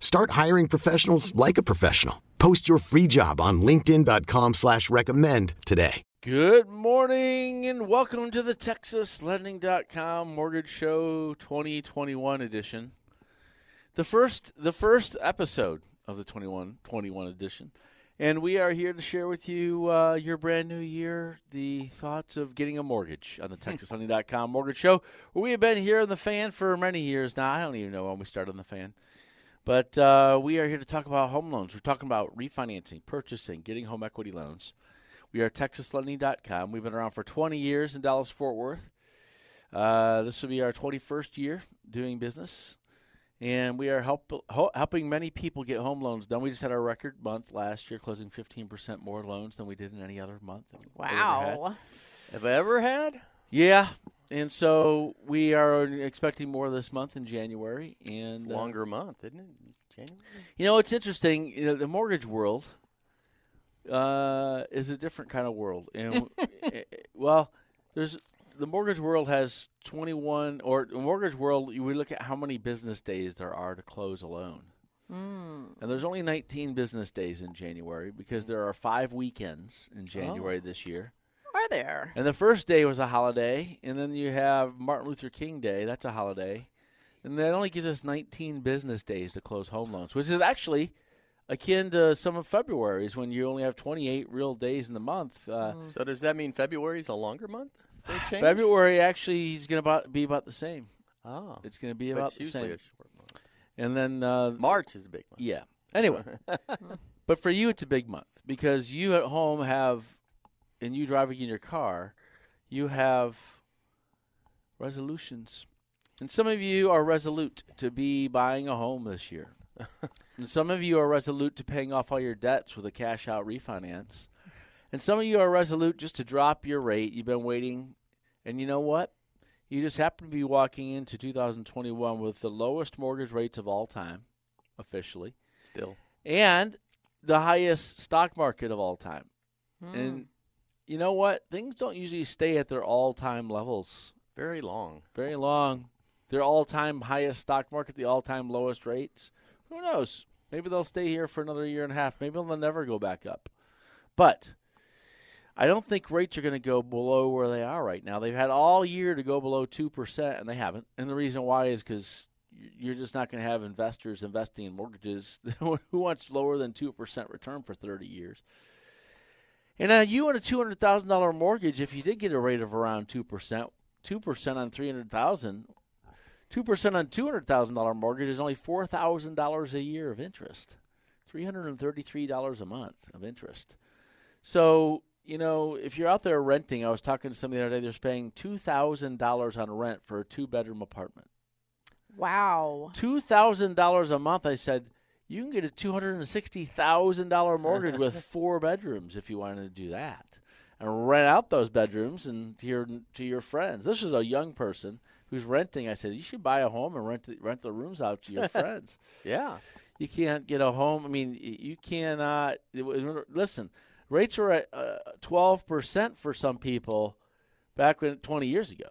Start hiring professionals like a professional. Post your free job on LinkedIn.com slash recommend today. Good morning and welcome to the TexasLending.com Mortgage Show 2021 edition. The first the first episode of the 2121 edition. And we are here to share with you uh, your brand new year, the thoughts of getting a mortgage on the TexasLending.com Mortgage Show. We have been here on the fan for many years now. I don't even know when we started on the fan. But uh, we are here to talk about home loans. We're talking about refinancing, purchasing, getting home equity loans. We are TexasLending.com. We've been around for 20 years in Dallas Fort Worth. Uh, this will be our 21st year doing business, and we are help, ho- helping many people get home loans done. We just had our record month last year, closing 15% more loans than we did in any other month. Wow. Have I ever had? Yeah, and so we are expecting more this month in January. And It's a longer month, isn't it? January? You know, it's interesting. You know, the mortgage world uh, is a different kind of world, and eh, well, there's the mortgage world has 21 or the mortgage world. We look at how many business days there are to close a loan, Mm. and there's only 19 business days in January because there are five weekends in January this year. Are there? And the first day was a holiday, and then you have Martin Luther King Day. That's a holiday, and that only gives us 19 business days to close home loans, which is actually akin to some of February's when you only have 28 real days in the month. Uh, So does that mean February is a longer month? for a change? February actually is going to be about the same. Oh, It's going to be but about it's the usually same. a short month. And then uh, March is a big month. yeah. Anyway, but for you, it's a big month because you at home have, and you driving in your car, you have resolutions. And some of you are resolute to be buying a home this year. and some of you are resolute to paying off all your debts with a cash out refinance. And some of you are resolute just to drop your rate. You've been waiting. And you know what? You just happen to be walking into 2021 with the lowest mortgage rates of all time, officially Still. and the highest stock market of all time. Hmm. And you know what? Things don't usually stay at their all-time levels Very long. very long. Their all-time highest stock market, the all-time lowest rates. Who knows? Maybe they'll stay here for another year and a half. Maybe they'll never go back up. But I don't think rates are going to go below where they are right now. They've had all year to go below 2%, and they haven't. And the reason why is because you're just not going to have investors investing in mortgages who wants lower than 2% return for 30 years. And uh, you on a $200,000 mortgage, if you did get a rate of around 2%, 2% on 300000 2% on $200,000 mortgage is only $4,000 a year of interest. $333 a month of interest. So, you know, if you're out there renting, I was talking to somebody the other day, they're paying $2,000 on rent for a two bedroom apartment. Wow. $2,000 a month. I said, you can get a $260,000 mortgage with four bedrooms if you wanted to do that. And rent out those bedrooms and to your to your friends. This is a young person who's renting. I said you should buy a home and rent the, rent the rooms out to your friends. Yeah. You can't get a home. I mean, you cannot. Listen, rates were at uh, twelve percent for some people back when twenty years ago.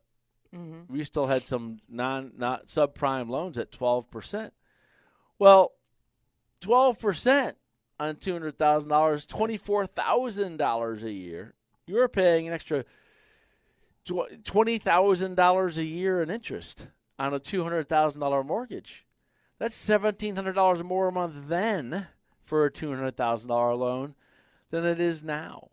Mm-hmm. We still had some non not subprime loans at twelve percent. Well, twelve percent on two hundred thousand dollars, twenty four thousand dollars a year. You're paying an extra tw- twenty thousand dollars a year in interest on a two hundred thousand dollar mortgage. That's seventeen hundred dollars more a month then for a two hundred thousand dollar loan than it is now.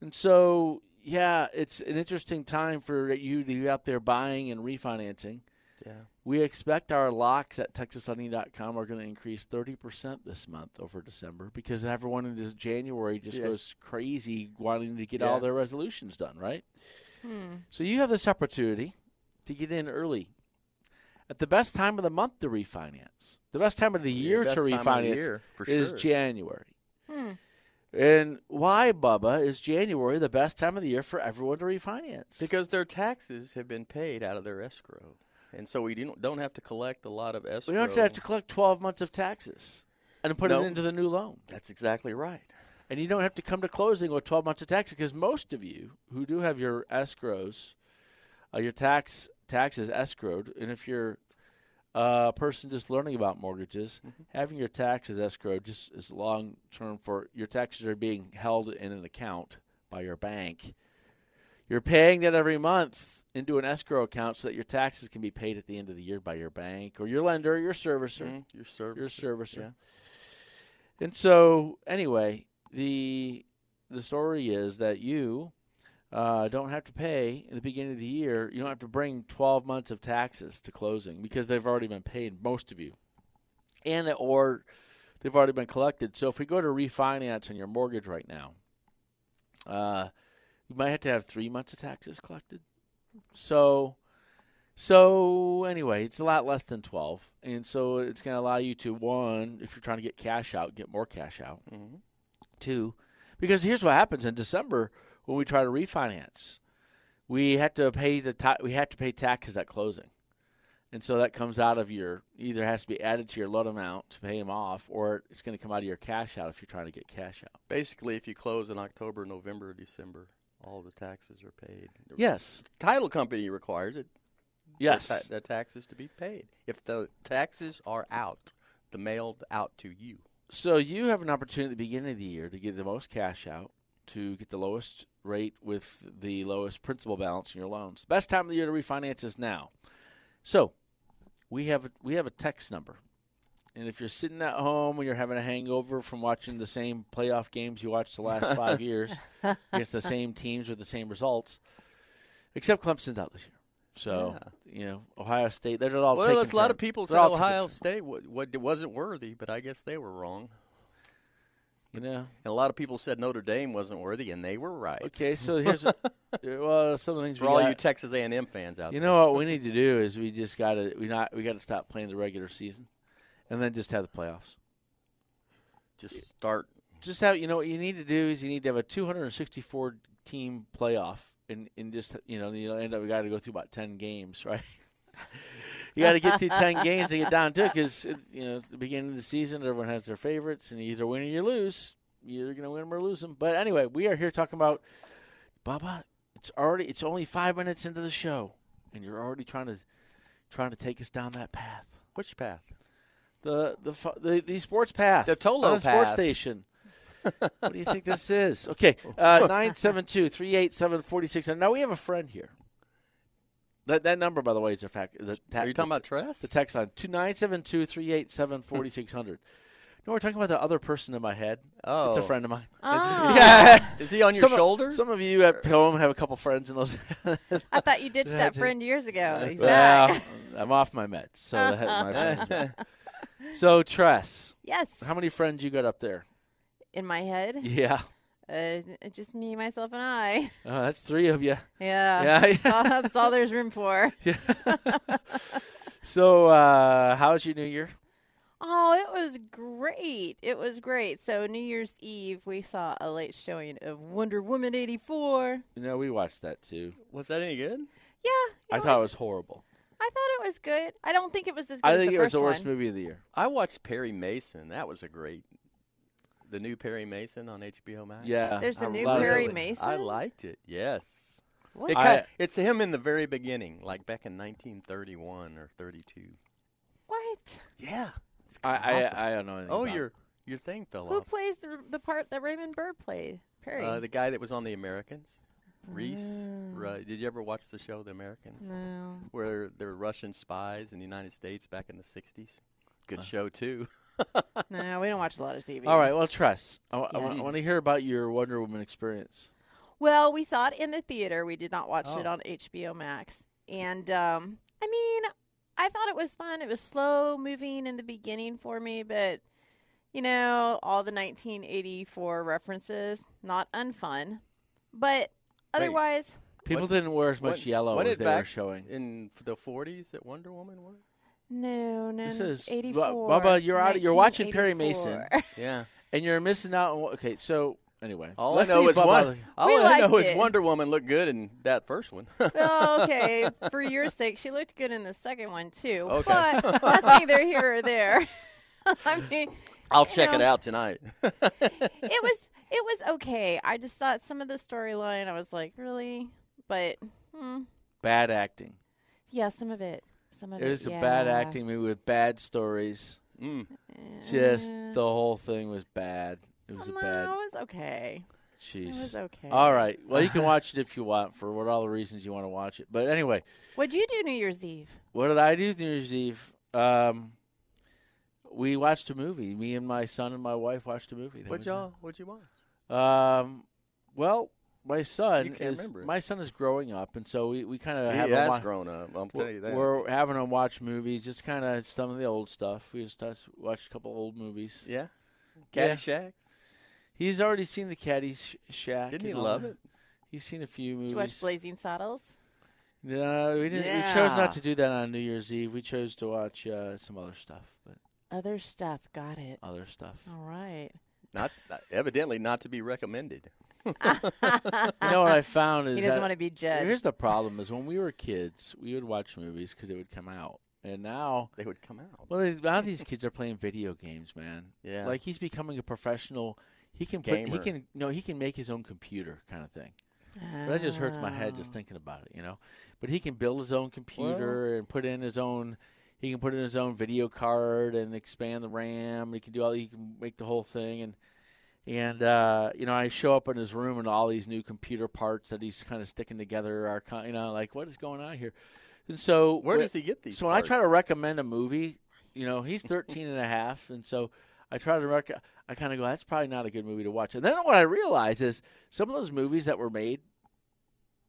And so yeah, it's an interesting time for you to be out there buying and refinancing. Yeah. We expect our locks at TexasLending.com are going to increase 30% this month over December because everyone in January just Yeah. goes crazy wanting to get Yeah. all their resolutions done, right? Hmm. So you have this opportunity to get in early at the best time of the month to refinance. The best time of the year best to time of the refinance year, for is sure. January. Hmm. And why, Bubba, is January the best time of the year for everyone to refinance? Because their taxes have been paid out of their escrow, and so we don't don't have to collect a lot of escrow. we don't have to, collect 12 months of taxes and put No. it into the new loan. That's exactly right. And you don't have to come to closing with 12 months of taxes because most of you who do have your escrows, uh, your tax taxes escrowed, and if you're a person just learning about mortgages, having your taxes escrowed just is long term for your taxes are being held in an account by your bank. You're paying that every month into an escrow account so that your taxes can be paid at the end of the year by your bank or your lender or your servicer Mhm, Your service. your servicer. Yeah. And so, anyway, the the story is that you uh, don't have to pay in the beginning of the year. You don't have to bring 12 months of taxes to closing because they've already been paid, most of you, and or they've already been collected. So if we go to refinance on your mortgage right now, uh, you might have to have three months of taxes collected. So, so anyway, it's a lot less than twelve, and so it's going to allow you to one, if you're trying to get cash out, get more cash out. Mhm. Two, because here's what happens in December when we try to refinance, we have to pay the ta- we have to pay taxes at closing, and so that comes out of your either has to be added to your loan amount to pay them off, or it's going to come out of your cash out if you're trying to get cash out. Basically, if you close in October, November, December, all the taxes are paid. Yes, Title company requires it. yes. The, ta- the taxes to be paid. If the taxes are out, the mailed out to you. So you have an opportunity at the beginning of the year to get the most cash out, to get the lowest rate with the lowest principal balance in your loans. Best time of the year to refinance is now. So we have a, we have a text number, and if you're sitting at home and you're having a hangover from watching the same playoff games you watched the last five years against the same teams with the same results, except Clemson's out this year. So you know Ohio State, they're all Well, taking there's a lot of people said Ohio turns, State wa- wa- wasn't worthy, but I guess they were wrong. You know. And a lot of people said Notre Dame wasn't worthy, and they were right. Okay, so here's a, uh, well some of the things For we all got- you Texas A&M fans out there. You there. know what we need to do is we just got to we not we got to stop playing the regular season, and then just have the playoffs. Just start. Just have you know what you need to do is you need to have a 264 team playoff, and and just you know you end up we got to go through about 10 games, right? you got to get through 10 games to get down to it because you know it's the beginning of the season. Everyone has their favorites, and you either win or you lose. You're either going to win them or lose them. But anyway, we are here talking about Bubba. It's already it's only five minutes into the show, and you're already trying to trying to take us down that path. Which path? The the the, the sports path. The Tolo on a sports station. what do you think this is? Okay, uh, nine seven two three eight seven forty six. And now we have a friend here. That that number, by the way, is a fact. The ta- Are you talking the- about Tress? The text line two nine seven two three eight seven forty six hundred. No, we're talking about the other person in my head. Oh. it's a friend of mine. Oh. Yeah. Is he on your Some of- shoulder? Some of you at home have a couple friends in those. I thought you ditched that friend years ago. He's well, back. I'm off my meds, so the head my friends. Are- So Tress, Yes. how many friends you got up there? In my head, Yeah, uh, just me, myself, and I. oh, that's three of you. Yeah. Yeah, That's, all, that's all there's room for. Yeah. So, uh, how's your New Year? Oh, it was great. It was great. So New Year's Eve, we saw a late showing of Wonder Woman 84. You know, we watched that too. Was that any good? Yeah. I thought it was horrible. I thought it was good. I don't think it was as good I as think the it was first the worst one. movie of the year. I watched Perry Mason. That was a great. The new Perry Mason on HBO Max. Yeah, There's a I new loved Perry it. Mason. I liked it. Yes. What? It I- ki- it's him in the very beginning, like back in 1931 or 32. what? Yeah. It's I, I, awesome. I don't know anything. oh, about your it. your thing fell Who off. plays the the part that Raymond Burr played? Perry. Uh, the guy that was on The Americans, Reese. Mm. Right. Did you ever watch the show The Americans? no. Where they're Russian spies in the United States back in the 60s. Good Uh. show too. No, we don't watch a lot of TV. All right, well, Tress, I, Yeah. want to hear about your Wonder Woman experience. Well, we saw it in the theater. We did not watch it Oh. on HBO Max. And um, I mean, I thought it was fun. It was slow moving in the beginning for me, but you know, all the 1984 references, not unfun. But otherwise, People What- didn't wear as much When- yellow when as they were showing. in the 40s that Wonder Woman was. no, no. This is- Bu- 84. Bubba, you're out- you're watching Perry Mason. Yeah. And you're missing out on. Okay, so anyway, All let's I know see is Bubba- one, all We I know liked is. Wonder Woman looked good in that first one. oh, okay. For your sake, she looked good in the second one too. Okay. But that's neither here or there. I mean, I'll you check it out tonight. it was it was okay. I just thought some of the storyline, I was like, really, but hmm, Bad acting. yeah, some of it, some of It it. was a bad acting movie with bad stories. Mm. Just Uh, the whole thing was bad. It was a bad. it was okay. Jeez. It was okay. All right. Well, you can watch it if you want for what all the reasons you want to watch it. But anyway, What'd you do New Year's Eve? what did I do New Year's Eve? Um, we watched a movie. Me and my son and my wife watched a movie. That What was y'all? What'd you watch? It. Um, well, my son is remember my son is growing up, and so we, we kind of He have has wa- grown up. I'll tell you that. We're having him watch movies, just kind of some of the old stuff. We just watched a couple old movies. yeah. Yeah. Caddyshack. He's already seen the Caddyshack. Didn't he love it? He's seen a few movies. Did you watch Blazing Saddles? No, we didn't. We chose not to do that on New Year's Eve. We chose to watch uh, some other stuff, but Other stuff. Got it. other stuff. All right. Not evidently not to be recommended. you know what I found is He doesn't that- want to be judged. Here's the problem: is when we were kids, we would watch movies because they would come out, and now, They would come out. well, they, now these kids are playing video games, man. Yeah. Like he's becoming a professional. He can put, he can no, he can make his own computer kind of thing. But that just hurts my head Oh. just ah. thinking about it, you know. But he can build his own computer and put in his own. He can put in his own video card and expand the RAM. He can do all. He can make the whole thing and and uh, you know I show up in his room and all these new computer parts that he's kind of sticking together are kind you know like what is going on here. And so Where wh- does he get these? so when I try to recommend a movie, you know, he's 13 and a half, and so I try to rec- I kind of go, that's probably not a good movie to watch. And then what I realize is some of those movies that were made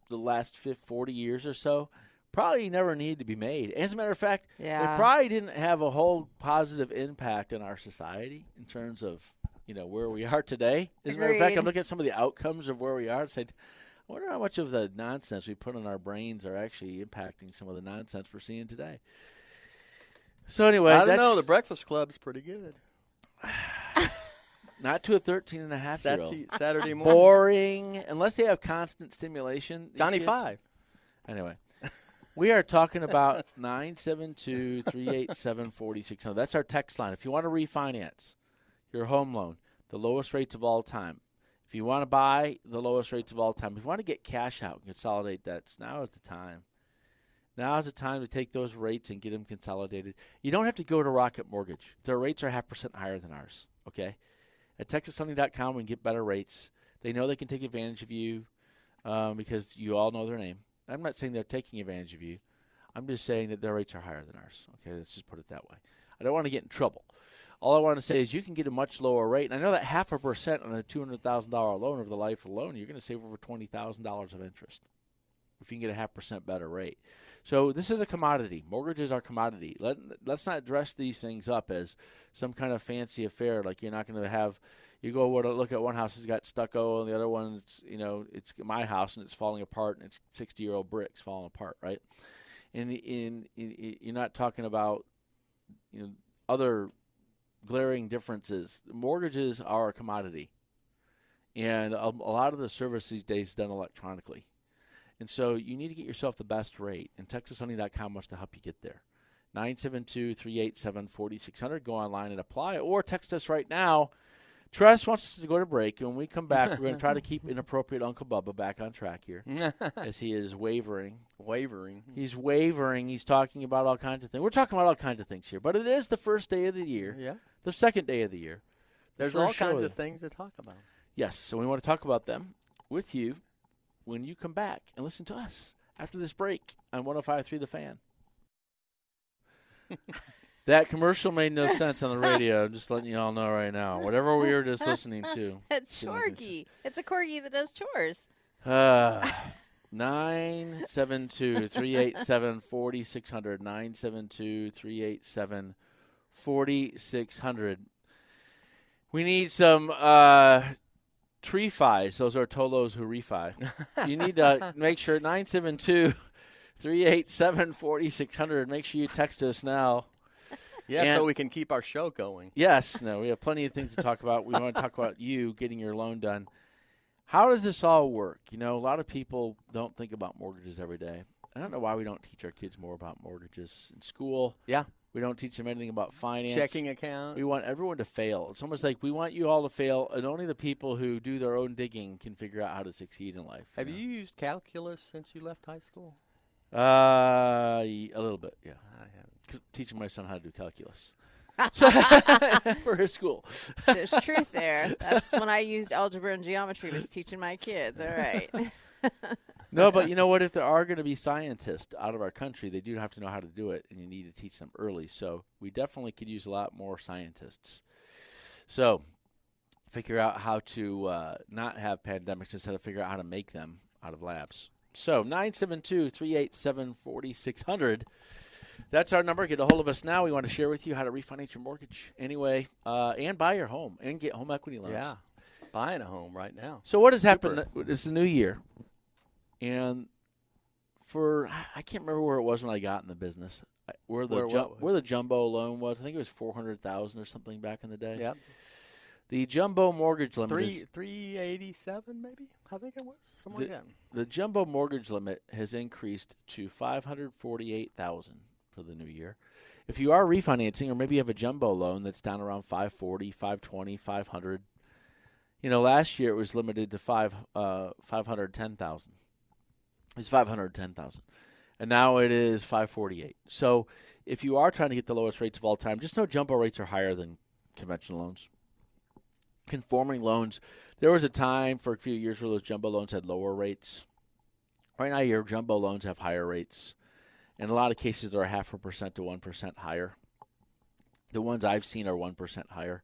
the last 50, 40 years or so probably never need to be made. As a matter of fact, Yeah. they probably didn't have a whole positive impact on our society in terms of you know where we are today. As a matter of fact, I'm looking at some of the outcomes of where we are and say, I wonder how much of the nonsense we put in our brains are actually impacting some of the nonsense we're seeing today. So anyway, I don't that's know. The Breakfast Club's pretty good. not to a 13 and a half year old. Saturday, Saturday morning. Boring, unless they have constant stimulation. these Johnny kids- Five. Anyway, we are talking about 972 387 4600. That's our text line. If you want to refinance your home loan, the lowest rates of all time. If you want to buy, the lowest rates of all time. If you want to get cash out and consolidate debts, now is the time. Now is the time to take those rates and get them consolidated. You don't have to go to Rocket Mortgage. Their rates are half percent higher than ours. Okay, at TexasSunny.com we can get better rates. They know they can take advantage of you um, because you all know their name. I'm not saying they're taking advantage of you. I'm just saying that their rates are higher than ours. Okay, let's just put it that way. I don't want to get in trouble. All I want to say is you can get a much lower rate, and I know that half a percent on a two hundred thousand dollar loan over the life of the loan, you're going to save over twenty thousand dollars of interest if you can get a half percent better rate. So this is a commodity. Mortgages are commodity. Let let's not dress these things up as some kind of fancy affair. Like you're not going to have. You go over to look at one house has got stucco, and the other one, it's you know, it's my house and it's falling apart, and it's sixty year old bricks falling apart, right? And in, in you're not talking about you know other glaring differences. Mortgages are a commodity, and a, a lot of the service these days is done electronically. And so you need to get yourself the best rate, and TexasHoney.com wants to help you get there. 972-387-4600. Go online and apply, or text us right now. Tress wants us to go to break, and when we come back, we're going to try to keep inappropriate Uncle Bubba back on track here, as he is wavering. Wavering. He's wavering. He's talking about all kinds of things. We're talking about all kinds of things here, but it is the first day of the year, Yeah. the second day of the year. the There's all kinds of of things to talk about. Yes, so we want to talk about them with you when you come back and listen to us after this break on 105.3 The Fan. that commercial made no sense on the radio. I'm just letting you all know right now. Whatever we were just listening to. It's Didn't make any Chorgy. It's a corgi that does chores. Uh, 972 387 4600. 972 387 4600. We need some uh, tree fies. Those are Tolos who refi. you need to make sure 972 387 4600. Make sure you text us now. Yeah, And- so we can keep our show going. Yes, no, we have plenty of things to talk about. We want to talk about you getting your loan done. How does this all work? You know, a lot of people don't think about mortgages every day. I don't know why we don't teach our kids more about mortgages in school. Yeah. We don't teach them anything about finance. Checking account. We want everyone to fail. It's almost like we want you all to fail, and only the people who do their own digging can figure out how to succeed in life. Have know? you used calculus since you left high school? Uh, a little bit, yeah. I haven't. Teaching my son how to do calculus So- for his school. There's truth there. That's when I used algebra and geometry was teaching my kids. All right. No, but you know what? If there are going to be scientists out of our country, they do have to know how to do it, and you need to teach them early. So we definitely could use a lot more scientists. So figure out how to uh, not have pandemics instead of figure out how to make them out of labs. So 972 387 4600. That's our number. Get a hold of us now. We want to share with you how to refinance your mortgage anyway, uh, and buy your home and get home equity loans. Yeah. Buying a home right now. So what has Super. happened? It's the new year, and for I can't remember where it was when I got in the business. Where the Where was? where the jumbo loan was, I think it was four hundred thousand or something back in the day. Yep. The jumbo mortgage limit Three is three eighty seven maybe? I think it was. Something The- like that. the jumbo mortgage limit has increased to five hundred forty eight thousand for the new year. If you are refinancing, or maybe you have a jumbo loan that's down around 540, 520, 500, you know, last year it was limited to five uh, 510,000. It's 510,000. And now it is 548. So if you are trying to get the lowest rates of all time, just know jumbo rates are higher than conventional loans. Conforming loans, there was a time for a few years where those jumbo loans had lower rates. Right now, your jumbo loans have higher rates. In a lot of cases, they're a half a percent to 1% higher. The ones I've seen are 1% higher.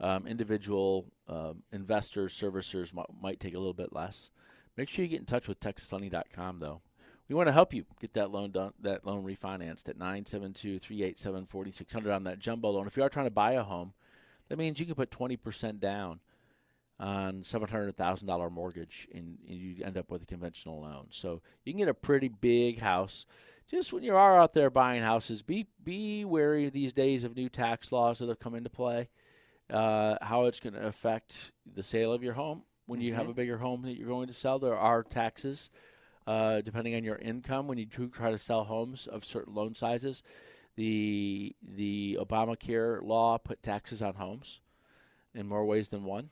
Um, individual um, investors, servicers might, might take a little bit less. Make sure you get in touch with TexasLending.com, though. We want to help you get that loan done, that loan refinanced at 972-387-4600 on that jumbo loan. If you are trying to buy a home, that means you can put 20% down on $700,000 mortgage and, and you end up with a conventional loan. So you can get a pretty big house. Just when you are out there buying houses, be be wary these days of new tax laws that have come into play. Uh, how it's going to affect the sale of your home when you have a bigger home that you're going to sell. There are taxes uh, depending on your income when you do try to sell homes of certain loan sizes. The the Obamacare law put taxes on homes in more ways than one.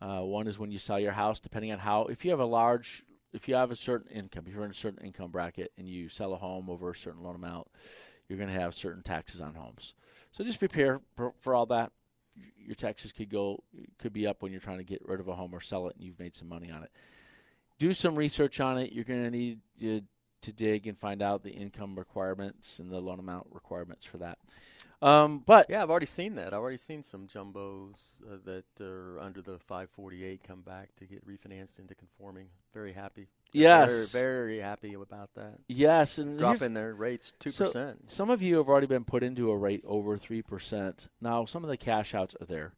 Uh, one is when you sell your house, depending on how, if you have a large, if you have a certain income, if you're in a certain income bracket and you sell a home over a certain loan amount, you're going to have certain taxes on homes. So just prepare for, for all that. Your taxes could go, could be up when you're trying to get rid of a home or sell it and you've made some money on it. Do some research on it. You're going to need to, to dig and find out the income requirements and the loan amount requirements for that. Um, but Yeah, I've already seen that. I've already seen some jumbos uh, that are under the 548 come back to get refinanced into conforming. Very happy. Yes. Very, very happy about that. yes, and Dropping their rates 2%. So, some of you have already been put into a rate over 3%. Now, some of the cash outs are there.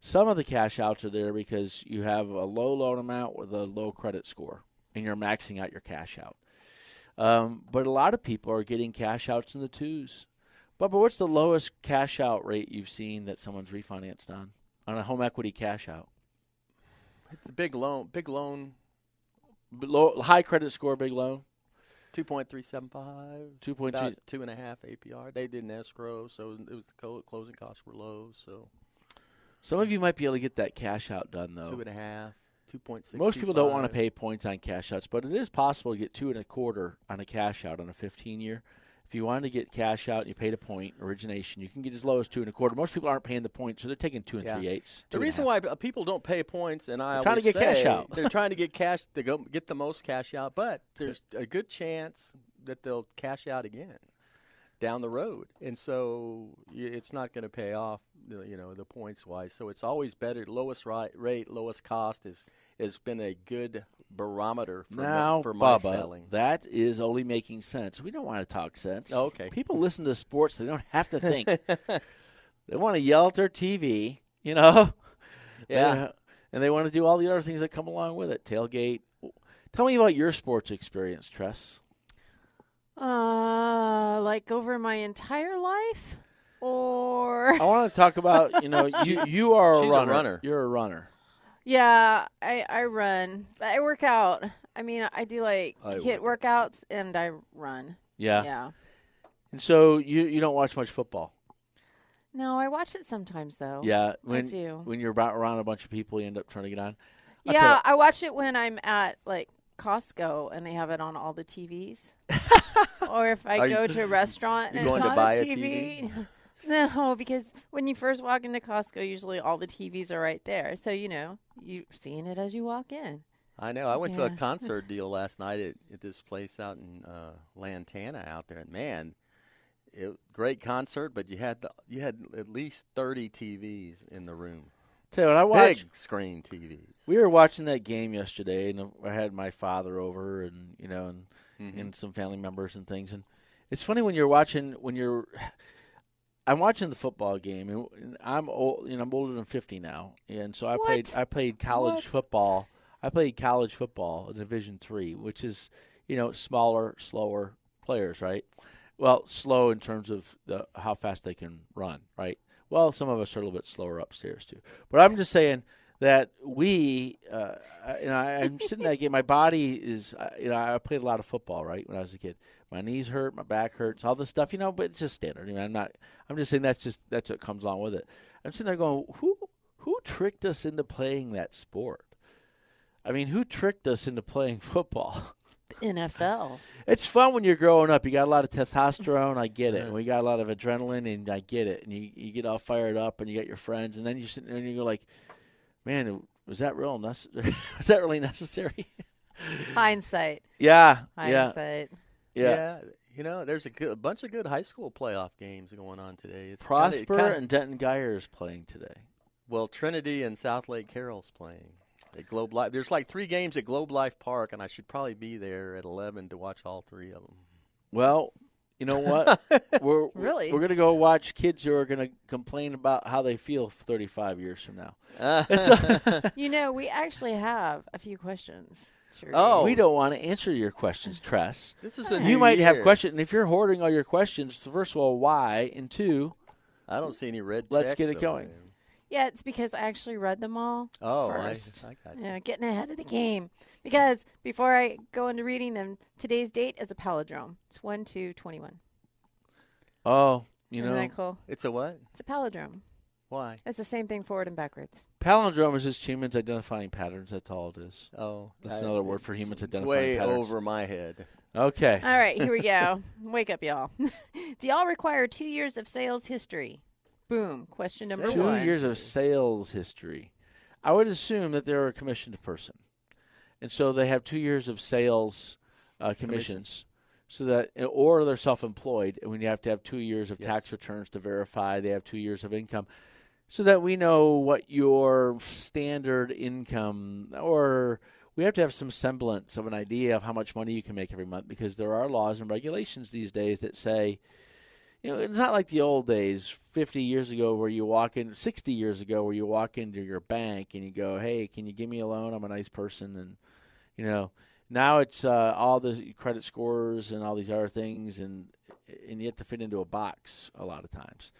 Some of the cash outs are there because you have a low loan amount with a low credit score and you're maxing out your cash out. Um, but a lot of people are getting cash outs in the twos. But, but what's the lowest cash out rate you've seen that someone's refinanced on? On a home equity cash out? it's a big loan. Big loan, Low, high credit score, big loan? 2.375. 2.3. About two and a half APR. They did an escrow, so it was the closing costs were low. So Some of you might be able to get that cash out done, though. two and a half, 2.6. Most people don't want to pay points on cash outs, but it is possible to get two and a quarter on a cash out on a 15 year. If you wanted to get cash out and you paid a point origination, you can get as low as two and a quarter. Most people aren't paying the points, so they're taking two and Yeah. three eighths. The two reason why people don't pay points, and I They're trying to get cash out. they're trying to get cash to go get the most cash out, but there's a good chance that they'll cash out again down the road, and so it's not going to pay off, the- you know, the points wise. So it's always better lowest rate, lowest cost is has been a good barometer for, now, my, for my Bubba, selling. that is only making sense. We don't want to talk sense. Oh, okay. People listen to sports; they don't have to think. they want to yell at their TV, you know. Yeah. Uh, and they want to do all the other things that come along with it. Tailgate. Tell me about your sports experience, Tress. Uh, like over my entire life, or I want to talk about you know you you are a She's a runner. runner. You're a runner. yeah, I I run. I work out. I mean, I do like I hit workouts and I run. Yeah. Yeah. And so you you don't watch much football. No, I watch it sometimes though. Yeah. When do. when you're about around a bunch of people, you end up trying to get on. I'll Yeah, I watch it when I'm at like Costco and they have it on all the TVs. or if I Are you- go to a restaurant you and going it's to on buy a a TV. no, because when you first walk into Costco, usually all the TVs are right there. So, you know, you're seeing it as you walk in. I know. I went to a Yeah. concert deal last night at, at this place out in uh, Lantana out there, and man, it great concert. But you had the, you had at least thirty TVs in the room, Tell you what, I watched. big screen TVs. We were watching that game yesterday, and I had my father over, and you know, and Mm-hmm. and some family members and things. And it's funny when you're watching when you're. I'm watching the football game, and- and I'm old. You know, I'm older than 50 now, and so I played. I played college What? football. I played college football in Division Three, which is you know smaller, slower players, right? Well, slow in terms of the how fast they can run, right? Well, some of us are a little bit slower upstairs too. But I'm just saying that we, uh, you know, I, I'm sitting there again. My body is, uh, you know, I played a lot of football, right, when I was a kid. My knees hurt, my back hurts, all this stuff, you know. But it's just standard. I mean, I'm not. I'm just saying that's just that's what comes along with it. I'm sitting there going, who who tricked us into playing that sport? I mean, who tricked us into playing football? NFL. It's fun when you're growing up. You got a lot of testosterone. I get it. And we got a lot of adrenaline, and I get it. And you, you get all fired up, and you got your friends, and then you sit there and you go like, "Man, was that real necessary? was that really necessary?" Hindsight. yeah, yeah, Hindsight. yeah. you know, there's a, good, a bunch of good high school playoff games going on today. It's kinda- Prosper kinda- and Denton Guyer is playing today. well, Trinity and Southlake Carroll's playing. At Globe Life, there's like three games at Globe Life Park, and I should probably be there at 11 to watch all three of them. Well, you know what? we're Really? we're gonna go watch kids who are gonna complain about how they feel 35 years from now. You know, we actually have a few questions. Sure. Oh. We don't want to answer your questions, Tress. This is a You new might have questions, and if you're hoarding all your questions, first of all, why? And two, I don't see any red. Let's checks get it going. there. Yeah, it's because I actually read them all Oh, I, first. I got you. Yeah, getting ahead of the game. Because before I go into reading them, today's date is a palindrome. It's 1 2 21. oh, you Isn't know, that cool? It's a what? It's a palindrome. Why? It's the same thing forward and backwards. palindrome is just humans identifying patterns. That's all it is. Oh, That's I- another word for it's- humans it's identifying Way patterns. over my head. Okay. All right, here we go. Wake up, y'all. Do y'all require two years of sales history? Boom. Question number Two one. years of sales history. I would assume that they're a commissioned person, and so they have two years of sales uh, commissions. So that, or they're self-employed, and when you have to have two years of Yes. tax returns to verify they have two years of income, so that we know what your standard income, or we have to have some semblance of an idea of how much money you can make every month, because there are laws and regulations these days that say you know, it's not like the old days, 50 years ago, where you walk in, 60 years ago, where you walk into your bank and you go, hey, can you give me a loan? I'm a nice person. And, you know, now it's uh, all the credit scores and all these other things, and, and you have to fit into a box a lot of times.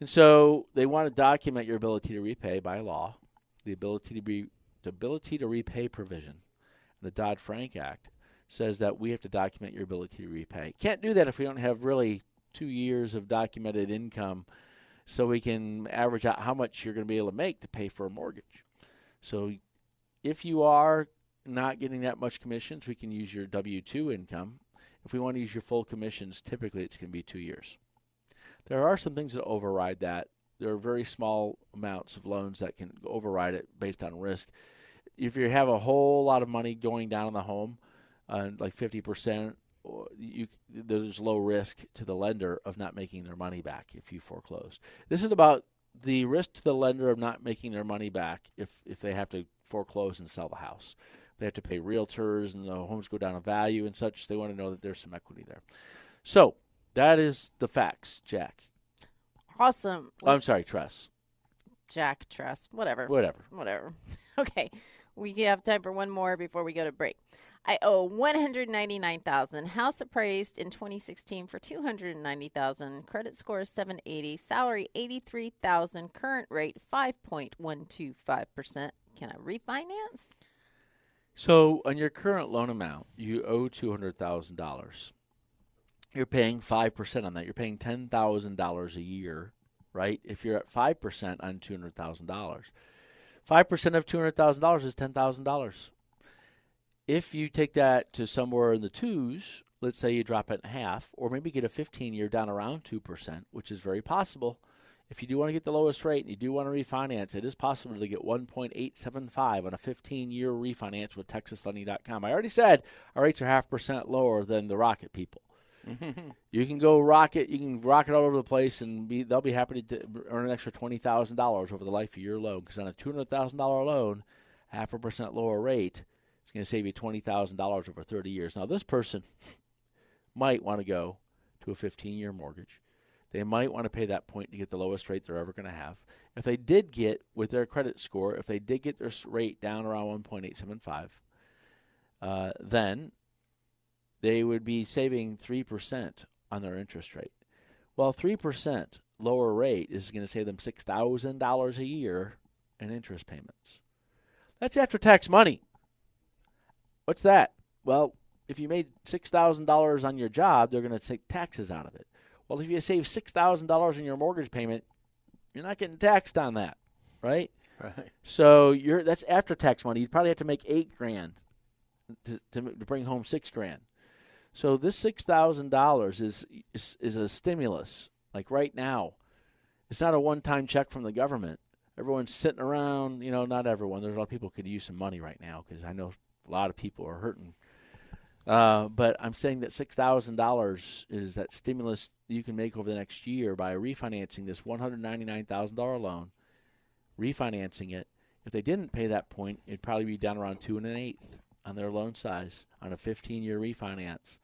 And so they want to document your ability to repay by law, the ability to be, the ability to repay provision. The Dodd Frank Act says that we have to document your ability to repay. Can't do that if we don't have really two years of documented income so we can average out how much you're going to be able to make to pay for a mortgage. So if you are not getting that much commissions, we can use your W 2 income. If we want to use your full commissions, typically it's going to be two years. There are some things that override that. There are very small amounts of loans that can override it based on risk. If you have a whole lot of money going down on the home, uh, like 50%, or you there's low risk to the lender of not making their money back if you foreclose. This is about the risk to the lender of not making their money back if if they have to foreclose and sell the house. They have to pay realtors, and the homes go down in value and such. They want to know that there's some equity there. So that is the facts, Jack. Awesome. Oh, I'm sorry, Tress. Jack Tress, whatever. Whatever. Whatever. Okay. We have time for one more before we go to break. I owe 199,000. House appraised in 2016 for 290,000. Credit score 780. Salary 83,000. Current rate 5.125%. Can I refinance? So on your current loan amount, you owe two hundred thousand dollars. You're paying five percent on that. You're paying ten thousand dollars a year, right? If you're at five percent on two hundred thousand dollars, five percent of two hundred thousand dollars is ten thousand dollars. If you take that to somewhere in the twos, let's say you drop it in half, or maybe get a fifteen year down around two percent, which is very possible. If you do want to get the lowest rate and you do want to refinance, it is possible to get 1.875 on a 15 year refinance with TexasLending.com. I already said our rates are half percent lower than the Rocket people. you can go rocket, you can rocket all over the place, and be, they'll be happy to d- earn an extra twenty thousand dollars over the life of your loan. Because on a two hundred thousand dollar loan, half a percent lower rate going to save you twenty thousand dollars over thirty years. Now, this person might want to go to a fifteen year mortgage. They might want to pay that point to get the lowest rate they're ever going to have. If they did get with their credit score, if they did get their rate down around 1.875, uh, then they would be saving 3% on their interest rate. Well, 3% lower rate is going to save them $6,000 a year in interest payments. That's after tax money. What's that? Well, if you made $6,000 on your job, they're going to take taxes out of it. Well, if you save $6,000 in your mortgage payment, you're not getting taxed on that, right? Right. So you're that's after tax money. You'd probably have to make eight grand to, to, to bring home six grand. So this six thousand dollars is, is is a stimulus. Like right now, it's not a one-time check from the government. Everyone's sitting around. You know, not everyone. There's a lot of people could use some money right now because I know a lot of people are hurting. Uh, but I'm saying that six thousand dollars is that stimulus you can make over the next year by refinancing this one hundred ninety-nine thousand dollar loan refinancing it. If they didn't pay that point, it'd probably be down around two and an eighth on their loan size on a 15 year refinance.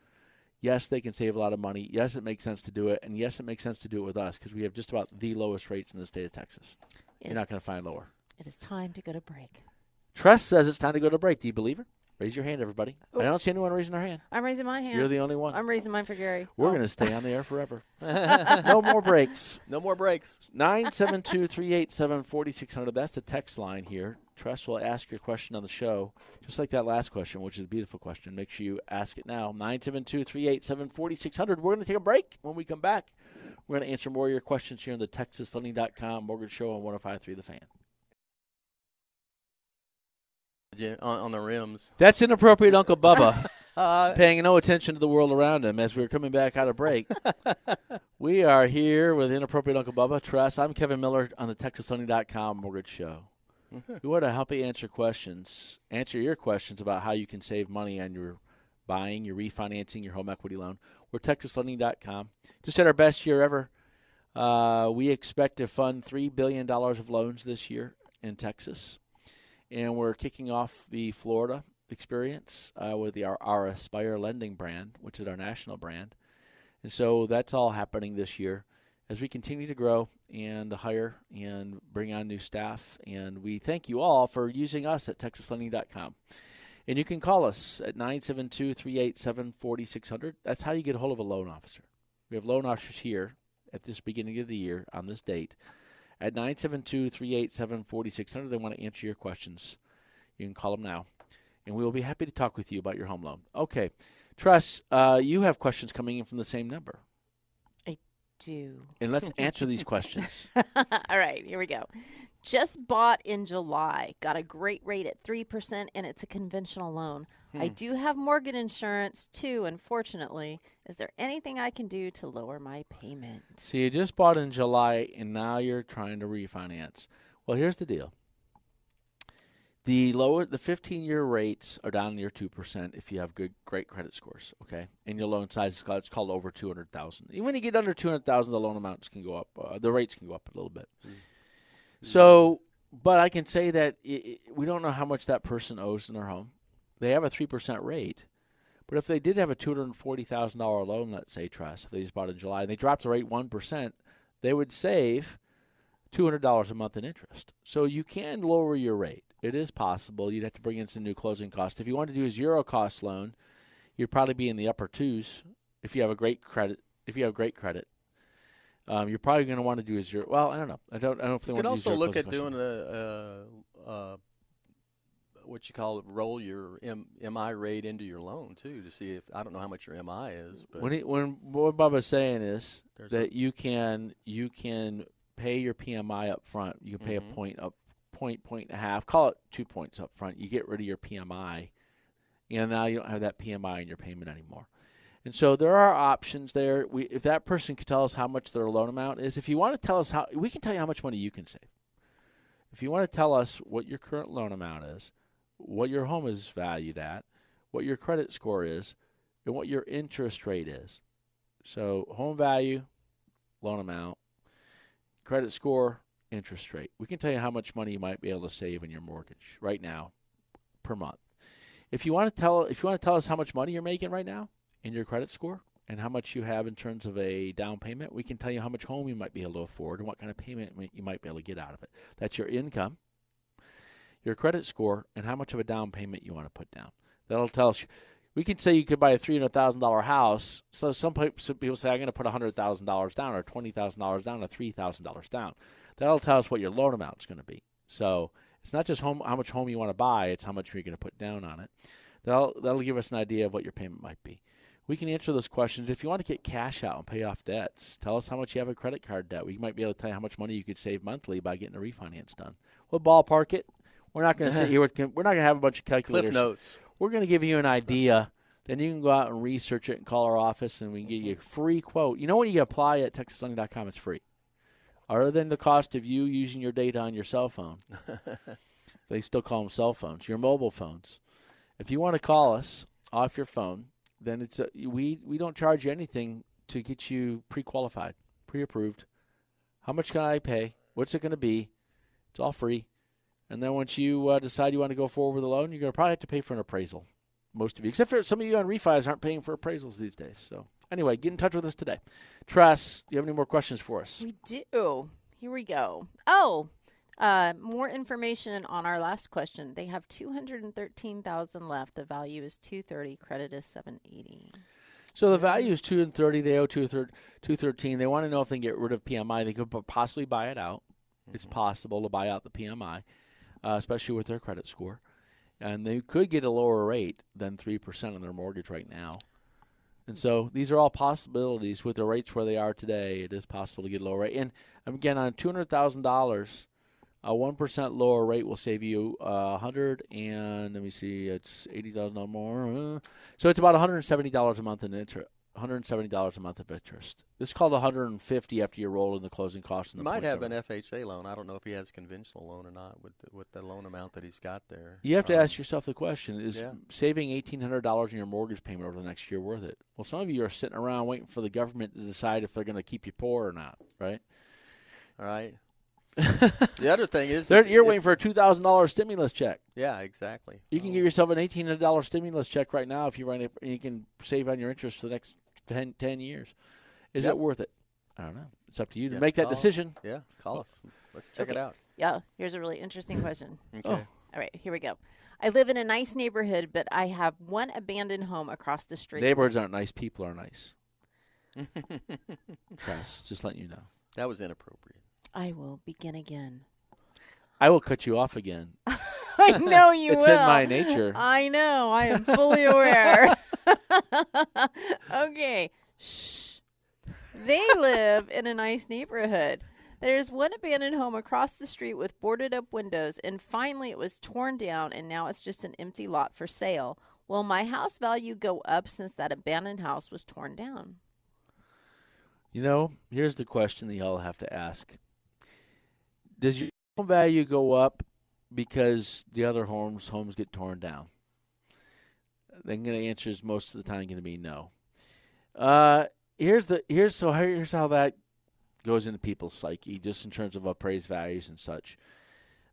Yes, they can save a lot of money. Yes, it makes sense to do it. And yes, it makes sense to do it with us because we have just about the lowest rates in the state of Texas. You're not going to find lower. It is time to go to break. Tress says it's time to go to break. Do you believe her? Raise your hand, everybody. I oh. don't see anyone raising their hand. I'm raising my hand. You're the only one. I'm raising mine for Gary. We're Oh. going to stay on the air forever. no more breaks. No more breaks. 972 387 4600. That's the text line here. Tress will ask your question on the show, just like that last question, which is a beautiful question. Make sure you ask it now. 972 387 4600. We're going to take a break. When we come back, we're going to answer more of your questions here on the TexasLending.com Mortgage Show on 1053 The Fan. Yeah, On, on the rims. That's inappropriate, Uncle Bubba. Uh, paying no attention to the world around him as we are coming back out of break. we are here with Inappropriate Uncle Bubba Tress. I'm Kevin Miller on the TexasLending.com Mortgage Show. we want to help you answer questions, answer your questions about how you can save money on your buying, your refinancing, your home equity loan. We're TexasLending.com. Just had our best year ever. Uh, we expect to fund $3 billion of loans this year in Texas. And we're kicking off the Florida experience uh, with the, our, our Aspire Lending brand, which is our national brand. And so that's all happening this year as we continue to grow and hire and bring on new staff. And we thank you all for using us at TexasLending.com. And you can call us at 972 387 4600. That's how you get a hold of a loan officer. We have loan officers here at this beginning of the year on this date at 972 387 4600. They want to answer your questions. You can call them now, and we will be happy to talk with you about your home loan. Okay. Tress, uh, you have questions coming in from the same number. Do. And let's answer these questions. All right, here we go. Just bought in July. Got a great rate at 3%, and it's a conventional loan. I Hmm. do have mortgage insurance too, unfortunately. Is there anything I can do to lower my payment? So you just bought in July, and now you're trying to refinance. Well, here's the deal. The lower the 15 year rates are down near two percent if you have good great credit scores. Okay, and your loan size is called, it's called over 200,000. Even when you get under 200,000, the loan amounts can go up. Uh, the rates can go up a little bit. So, but I can say that i i we don't know how much that person owes in their home. they have a three percent rate. But if they did have a two hundred and forty thousand dollar loan, let's say Tress, if they just bought in July and they dropped the rate one percent, they would save two hundred dollars a month in interest. So you can lower your rate. It is possible. You'd have to bring in some new closing costs. If you want to do a zero cost loan, you'd probably be in the upper twos if you have a great credit. If you have great credit, um, you're probably going to want to do a zero. Well, I don't know. I don't. I don't know if they You want could to also do zero look at doing a, uh, uh, what you call it, roll your M- MI rate into your loan too to see if I don't know how much your MI is, but When he, when what Bubba's saying is that you can you can pay your PMI up front. You can pay Mhm. a point up point point and a half. Call it two points up front. You get rid of your PMI, and now you don't have that PMI in your payment anymore. And so there are options there. We, if that person could tell us how much their loan amount is, if you want to tell us how, we can tell you how much money you can save. If you want to tell us what your current loan amount is, what your home is valued at, what your credit score is, and what your interest rate is. So home value, loan amount, credit score, interest rate. We can tell you how much money you might be able to save in your mortgage right now per month. If you want to tell if you want to tell us how much money you're making right now in your credit score and how much you have in terms of a down payment, we can tell you how much home you might be able to afford and what kind of payment you might be able to get out of it. That's your income, your credit score, and how much of a down payment you want to put down. That'll tell us. We can say you could buy a three hundred thousand dollar house. So some people say I'm going to put hundred thousand dollars down, or twenty thousand dollars down, or three thousand dollars down. That'll tell us what your loan amount is going to be. So it's not just home how much home you want to buy; it's how much you're going to put down on it. That'll that'll give us an idea of what your payment might be. We can answer those questions. If you want to get cash out and pay off debts, tell us how much you have in credit card debt. We might be able to tell you how much money you could save monthly by getting a refinance done. We'll ballpark it. We're not going to sit here with. We're not going to have a bunch of calculators. Cliff notes. We're going to give you an idea. Then you can go out and research it and call our office, and we can get you a free quote. You know when you apply at TexasLending.com, it's free. Other than the cost of you using your data on your cell phone, they still call them cell phones, your mobile phones. If you want to call us off your phone, then it's a, we we don't charge you anything to get you pre-qualified, pre-approved. How much can I pay? What's it going to be? It's all free. And then once you uh, decide you want to go forward with a loan, you're going to probably have to pay for an appraisal. Most of you, except for some of you on refis, aren't paying for appraisals these days. So anyway, get in touch with us today. Tress, do you have any more questions for us? We do. Here we go. Oh, uh, more information on our last question. They have two hundred and thirteen thousand left. The value is two thirty. Credit is seven eighty. So the value is two and thirty. They owe two thir- two thirteen. They want to know if they can get rid of PMI. They could possibly buy it out. It's possible to buy out the PMI, uh, especially with their credit score, and they could get a lower rate than three percent on their mortgage right now. And so these are all possibilities with the rates where they are today. It is possible to get a lower rate. And again, on two hundred thousand dollars, a one percent lower rate will save you a hundred and let me see, it's eighty thousand dollars more. Uh, so it's about one hundred and seventy dollars a month in interest. One hundred and seventy dollars a month of interest. It's called one hundred and fifty after you roll in the closing costs. And He the might have an FHA loan. I don't know if he has a conventional loan or not with the, with the loan amount that he's got there. You have to Um, ask yourself the question: Is yeah. saving eighteen hundred dollars in your mortgage payment over the next year worth it? Well, some of you are sitting around waiting for the government to decide if they're going to keep you poor or not, right? All right. the other thing is, They're, you're if- waiting for a two thousand dollars stimulus check. Yeah, exactly. You can Oh. give yourself an eighteen hundred dollars stimulus check right now if you run it. You can save on your interest for the next 10, 10 years. Is Yep. it worth it? I don't know. It's up to you to Yeah, make that call- decision. Yeah, call us. Let's check it out. Yeah. Here's a really interesting question. Okay. Oh. All right, here we go. I live in a nice neighborhood, but I have one abandoned home across the street. Neighborhoods aren't nice. People are nice. Tress. Just letting you know. That was inappropriate. I will begin again. I will cut you off again. I know you It's will. in my nature. I know. I am fully aware. okay. Shh. They live in a nice neighborhood. There's one abandoned home across the street with boarded up windows, and finally it was torn down, and now it's just an empty lot for sale. Will my house value go up since that abandoned house was torn down? You know, here's the question that y'all have to ask: Does your home value go up because the other homes homes get torn down? Then the answer is most of the time going to be no. Uh, here's the here's so here's how that goes into people's psyche, just in terms of appraised values and such.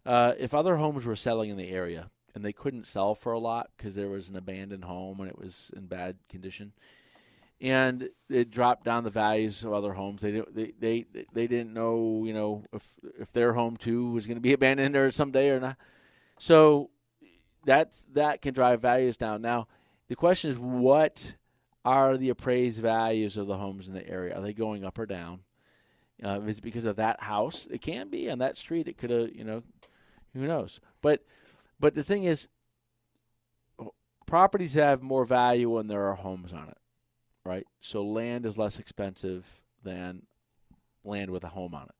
Uh, if other homes were selling in the area and they couldn't sell for a lot because there was an abandoned home and it was in bad condition, and it dropped down the values of other homes. They didn't, they, they they didn't know you know if if their home too was going to be abandoned or someday or not. So that's that can drive values down. Now the question is what are the appraised values of the homes in the area? Are they going up or down? Uh, is it because of that house? It can be on that street. It could have, you know, who knows? But, but the thing is, properties have more value when there are homes on it, right? So land is less expensive than land with a home on it,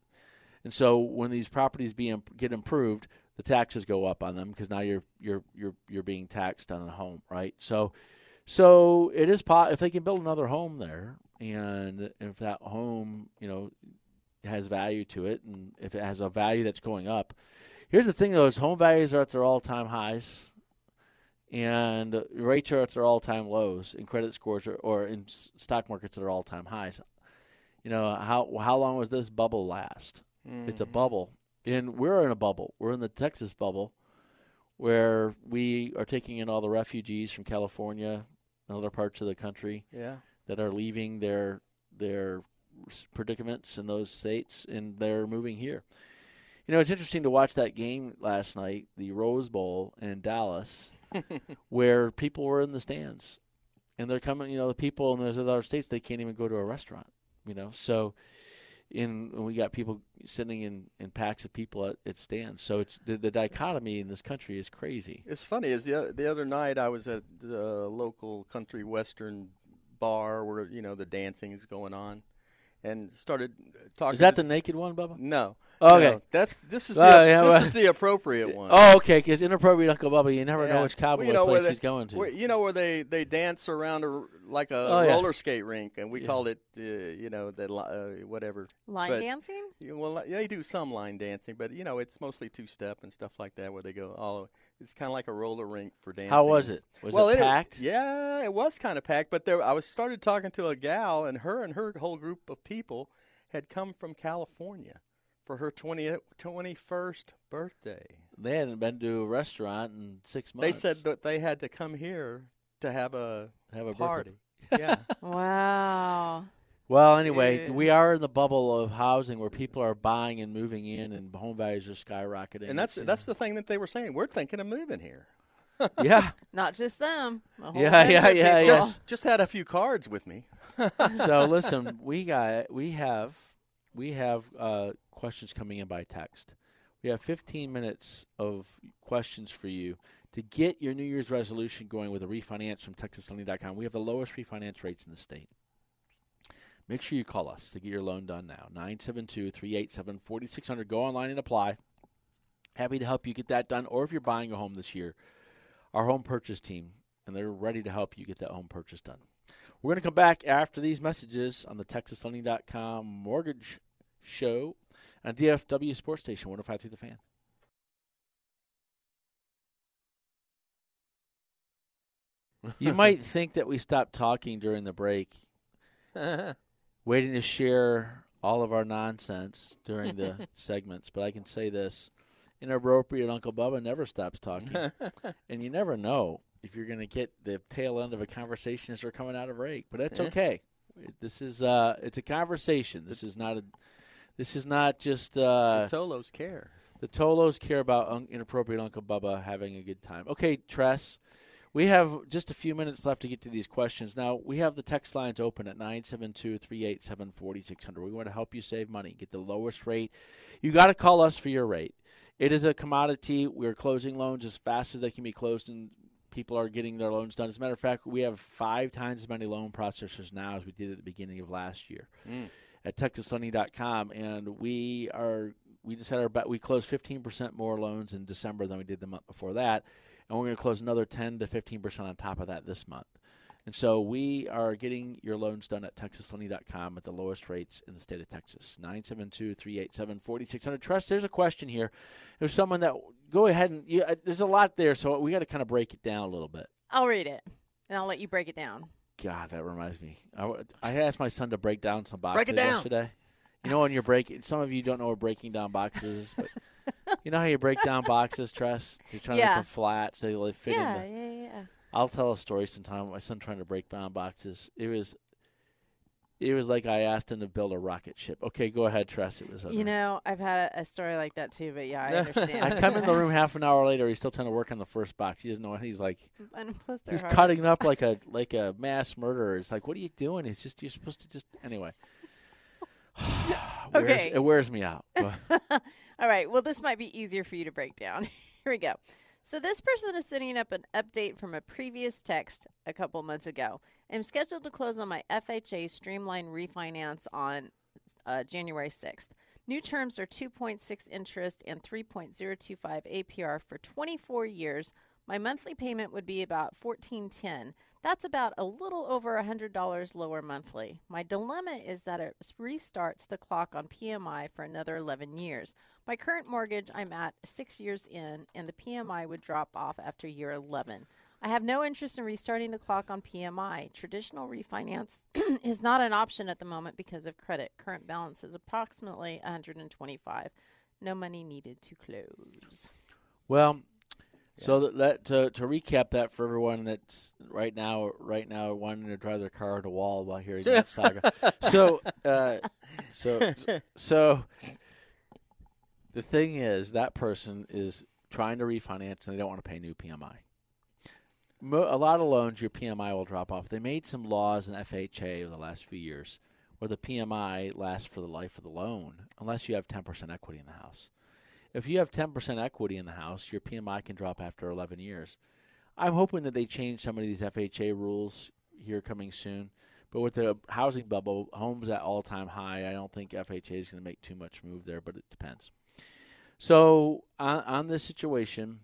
and so when these properties be get improved, the taxes go up on them because now you're you're you're you're being taxed on a home, right? So so it is po- if they can build another home there, and if that home, you know, has value to it, and if it has a value that's going up. Here's the thing: though, is home values are at their all-time highs, and rates are at their all-time lows, and credit scores are, or in stock markets at their all-time highs. You know how how long was this bubble last? Mm-hmm. It's a bubble, and we're in a bubble. We're in the Texas bubble, where we are taking in all the refugees from California, and other parts of the country yeah. that are leaving their their predicaments in those states and they're moving here. You know, it's interesting to watch that game last night, the Rose Bowl in Dallas, where people were in the stands and they're coming. You know, the people in those other states they can't even go to a restaurant. You know, so in we got people sitting in, in packs of people at, at stands. So it's the, the dichotomy in this country is crazy. It's funny. Is the the other night I was at the local country western bar where you know the dancing is going on, and started talking. Is that the naked one, Bubba? No. Oh, okay. No, that's this is the yeah, this well- is the appropriate one. Oh, okay. Because inappropriate Uncle Bubba, you never know Yeah. which cowboy Well, you know, where place they- he's going to. Where, you know where they, they dance around a, like a Oh, yeah. roller skate rink, and we Yeah. called it, uh, you know, the uh, whatever. Line But- dancing? Yeah, well, they do some line dancing, but you know, it's mostly two step and stuff like that, where they go. Oh, it's kind of like a roller rink for dancing. How was it? Was well, it packed? yeah, it was kind of packed. But there, I was started talking to a gal, and her and her whole group of people had come from California for her 20, 21st birthday. They hadn't been to a restaurant in six months. They said that they had to come here to have a Have a birthday. party. yeah. Wow. Well, anyway, Dude. we are in the bubble of housing where people are buying and moving in, and home values are skyrocketing. And that's It's, that's uh, the thing that they were saying. We're thinking of moving here. yeah. Not just them. a whole Yeah, yeah, yeah, yeah. Just just had a few cards with me. so listen, we got we have we have uh, questions coming in by text. We have 15 minutes of questions for you to get your New Year's resolution going with a refinance from TexasLending.com. We have the lowest refinance rates in the state. Make sure you call us to get your loan done now. 972 387 4600. Go online and apply. Happy to help you get that done. Or if you're buying a home this year, our home purchase team, and they're ready to help you get that home purchase done. We're going to come back after these messages on the TexasLending.com mortgage show on DFW Sports Station 1053 The Fan. You might think that we stopped talking during the break, waiting to share all of our nonsense during the segments, but I can say this inappropriate Uncle Bubba never stops talking. and you never know if you're going to get the tail end of a conversation as we're coming out of break, but that's Yeah. okay. This is uh, it's a conversation. This is not a, this is not just uh, the Tolos care. the Tolos care about un- inappropriate Uncle Bubba having a good time. Okay, Tress, we have just a few minutes left to get to these questions. Now, we have the text lines open at 972 387 4600. We want to help you save money, get the lowest rate. You got to call us for your rate. It is a commodity. We're closing loans as fast as they can be closed, and people are getting their loans done. As a matter of fact, we have five times as many loan processors now as we did at the beginning of last year hmm. at TexasLending.com, and we are we just had our bet. We closed 15% more loans in December than we did the month before that, and we're going to close another 10 to 15% on top of that this month. And so we are getting your loans done at TexasLending.com at the lowest rates in the state of Texas. 972-387-4600. Tress, there's a question here. There's someone that go ahead and you, uh, there's a lot there, so we got to kind of break it down a little bit. I'll read it, and I'll let you break it down. God, that reminds me. I asked my son to break down some boxes Break it down. yesterday. You know, when you're breaking, some of you don't know what breaking down boxes is, but you know how you break down boxes, Tress? You're trying to Yeah. make them flat so they fit yeah, in. The, yeah, yeah. I'll tell a story sometime. My son trying to break down boxes. It was, it was like I asked him to build a rocket ship. Okay, go ahead, Tress. It was. You know, I've had a, a story like that too, but yeah, I understand. I come in the room half an hour later. He's still trying to work on the first box. He doesn't know what he's like. And plus He's hard. cutting up like a like a mass murderer. It's like, what are you doing? It's just you're supposed to just anyway. Wears- Okay. it wears me out. All right. Well, this might be easier for you to break down. Here we go. So this person is setting up an update from a previous text a couple months ago. I'm scheduled to close on my FHA Streamline refinance on uh, January 6th. New terms are 2.6 interest and 3.025 APR for 24 years. My monthly payment would be about 1410. That's about a little over $100 lower monthly. My dilemma is that it restarts the clock on PMI for another 11 years. My current mortgage, I'm at six years in, and the PMI would drop off after year 11. I have no interest in restarting the clock on PMI. Traditional refinance is not an option at the moment because of credit. Current balance is approximately 125. No money needed to close. Well, so that, that to, to recap that for everyone that's right now right now wanting to drive their car at a wall while hearing that saga. So, uh, so, so the thing is that person is trying to refinance and they don't want to pay new PMI. Mo- a lot of loans, your PMI will drop off. They made some laws in FHA over the last few years where the PMI lasts for the life of the loan unless you have 10% equity in the house. If you have 10% equity in the house, your PMI can drop after 11 years. I'm hoping that they change some of these FHA rules here coming soon. But with the housing bubble, homes at all time high, I don't think FHA is going to make too much move there, but it depends. So on, on this situation,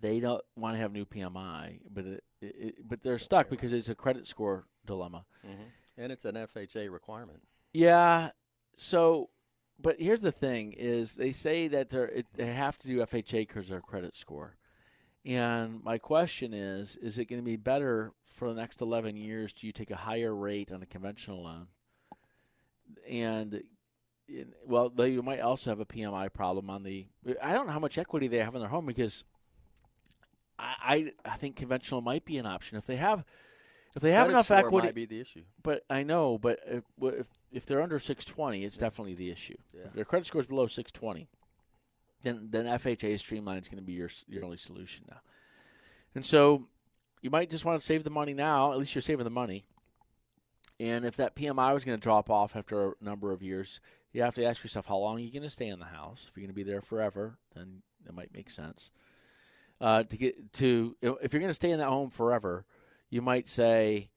they don't want to have new PMI, but it, it, but they're stuck because it's a credit score dilemma. Mm-hmm. and it's an FHA requirement. Yeah. So, but here's the thing: is they say that it, they have to do FHA because their credit score. And my question is: Is it going to be better for the next 11 years? Do you take a higher rate on a conventional loan? And well, they might also have a PMI problem on the. I don't know how much equity they have in their home because I I, I think conventional might be an option if they have. If they have Credit enough equity, might be the issue. but I know, but if if, if they're under 620, it's definitely the issue. Yeah. If their credit score is below 620, then then FHA Streamline is going to be your your only solution now. And so you might just want to save the money now. At least you're saving the money. And if that PMI was going to drop off after a number of years, you have to ask yourself how long are you going to stay in the house. If you're going to be there forever, then it might make sense. Uh, to get to if you're going to stay in that home forever, you might say,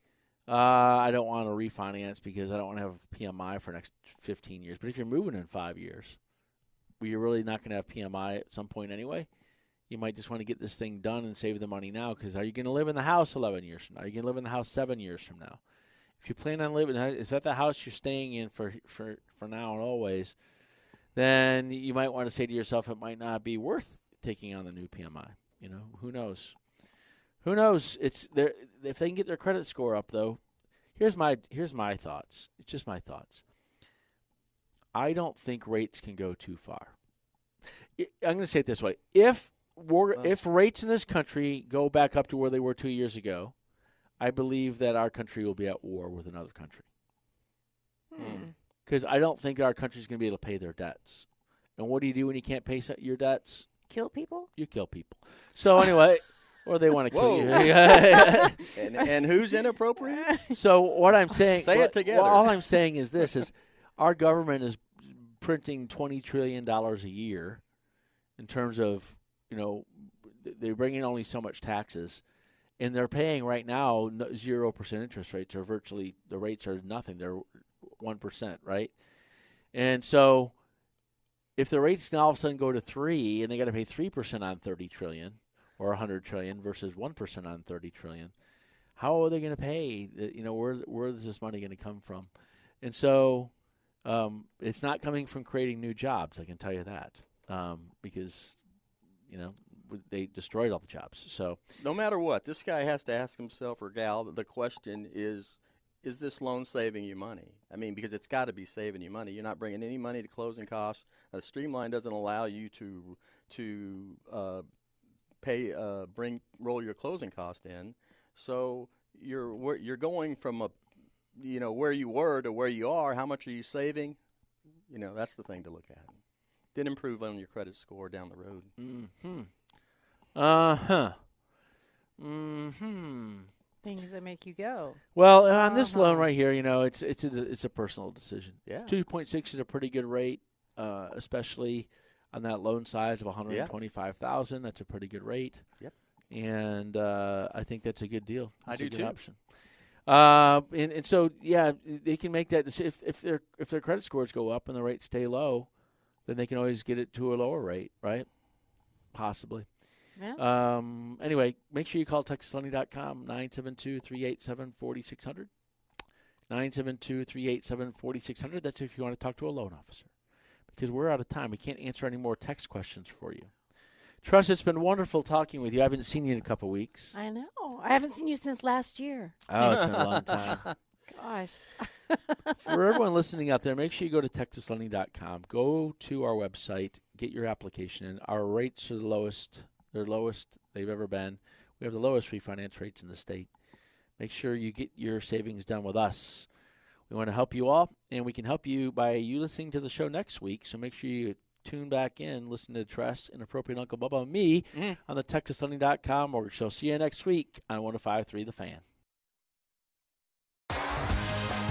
uh, I don't want to refinance because I don't want to have PMI for next 15 years. But if you're moving in five years, well, you're really not going to have PMI at some point anyway. You might just want to get this thing done and save the money now because are you going to live in the house 11 years from now? Are you going to live in the house seven years from now? If you plan on living, is that the house you're staying in for for for now and always? Then you might want to say to yourself, it might not be worth taking on the new PMI. You know, who knows? Who knows? It's there. If they can get their credit score up, though, here's my here's my thoughts. It's just my thoughts. I don't think rates can go too far. I- I'm going to say it this way: if war, Oh. if rates in this country go back up to where they were two years ago, I believe that our country will be at war with another country. Hmm. Because I don't think our country is going to be able to pay their debts. And what do you do when you can't pay your debts? Kill people? You kill people. So anyway, or they want to kill you. And, and who's inappropriate? So what I'm saying, Say it what- together. well, all I'm saying is this: is our government is printing twenty trillion dollars a year in terms of you know they bring in only so much taxes, and they're paying right now zero percent interest rates, or virtually the rates are nothing. They're one percent, right? And so, if the rates now all of a sudden go to three, and they got to pay three percent on thirty trillion or hundred trillion versus one percent on thirty trillion, how are they going to pay? You know, where where is this money going to come from? And so, um, it's not coming from creating new jobs. I can tell you that um, because you know they destroyed all the jobs. So no matter what, this guy has to ask himself or gal. The question is, is this loan saving you money? I mean, because it's got to be saving you money. You're not bringing any money to closing costs. A streamline doesn't allow you to to uh, pay uh, bring roll your closing cost in. So you're you're going from a you know where you were to where you are. How much are you saving? You know that's the thing to look at. Then improve on your credit score down the road. Hmm. Uh huh. Hmm. Things that make you go. Well, on this Uh-huh. loan right here, you know, it's it's a, it's a personal decision. Yeah. Two point six is a pretty good rate, uh, especially on that loan size of one hundred twenty five thousand. That's a pretty good rate. Yep. And uh, I think that's a good deal. I That's a do good too. Option. Uh, and, and so yeah, they can make that deci- if if their if their credit scores go up and the rates stay low, then they can always get it to a lower rate, right? Possibly. Yeah. Um, anyway, make sure you call TexasLending.com, 972-387-4600. 972-387-4600. That's if you want to talk to a loan officer. Because we're out of time. We can't answer any more text questions for you. Tress, it's been wonderful talking with you. I haven't seen you in a couple weeks. I know. I haven't seen you since last year. Oh, it's been a long time. Gosh. For everyone listening out there, make sure you go to texaslending.com. Go to our website, get your application in. Our rates are the lowest. They're lowest they've ever been. We have the lowest refinance rates in the state. Make sure you get your savings done with us. We want to help you all, and we can help you by you listening to the show next week. So make sure you tune back in, listen to Tress and Appropriate Uncle Bubba and me mm-hmm. on the TexasLending.com mortgage show. See you next week on 105.3 The Fan.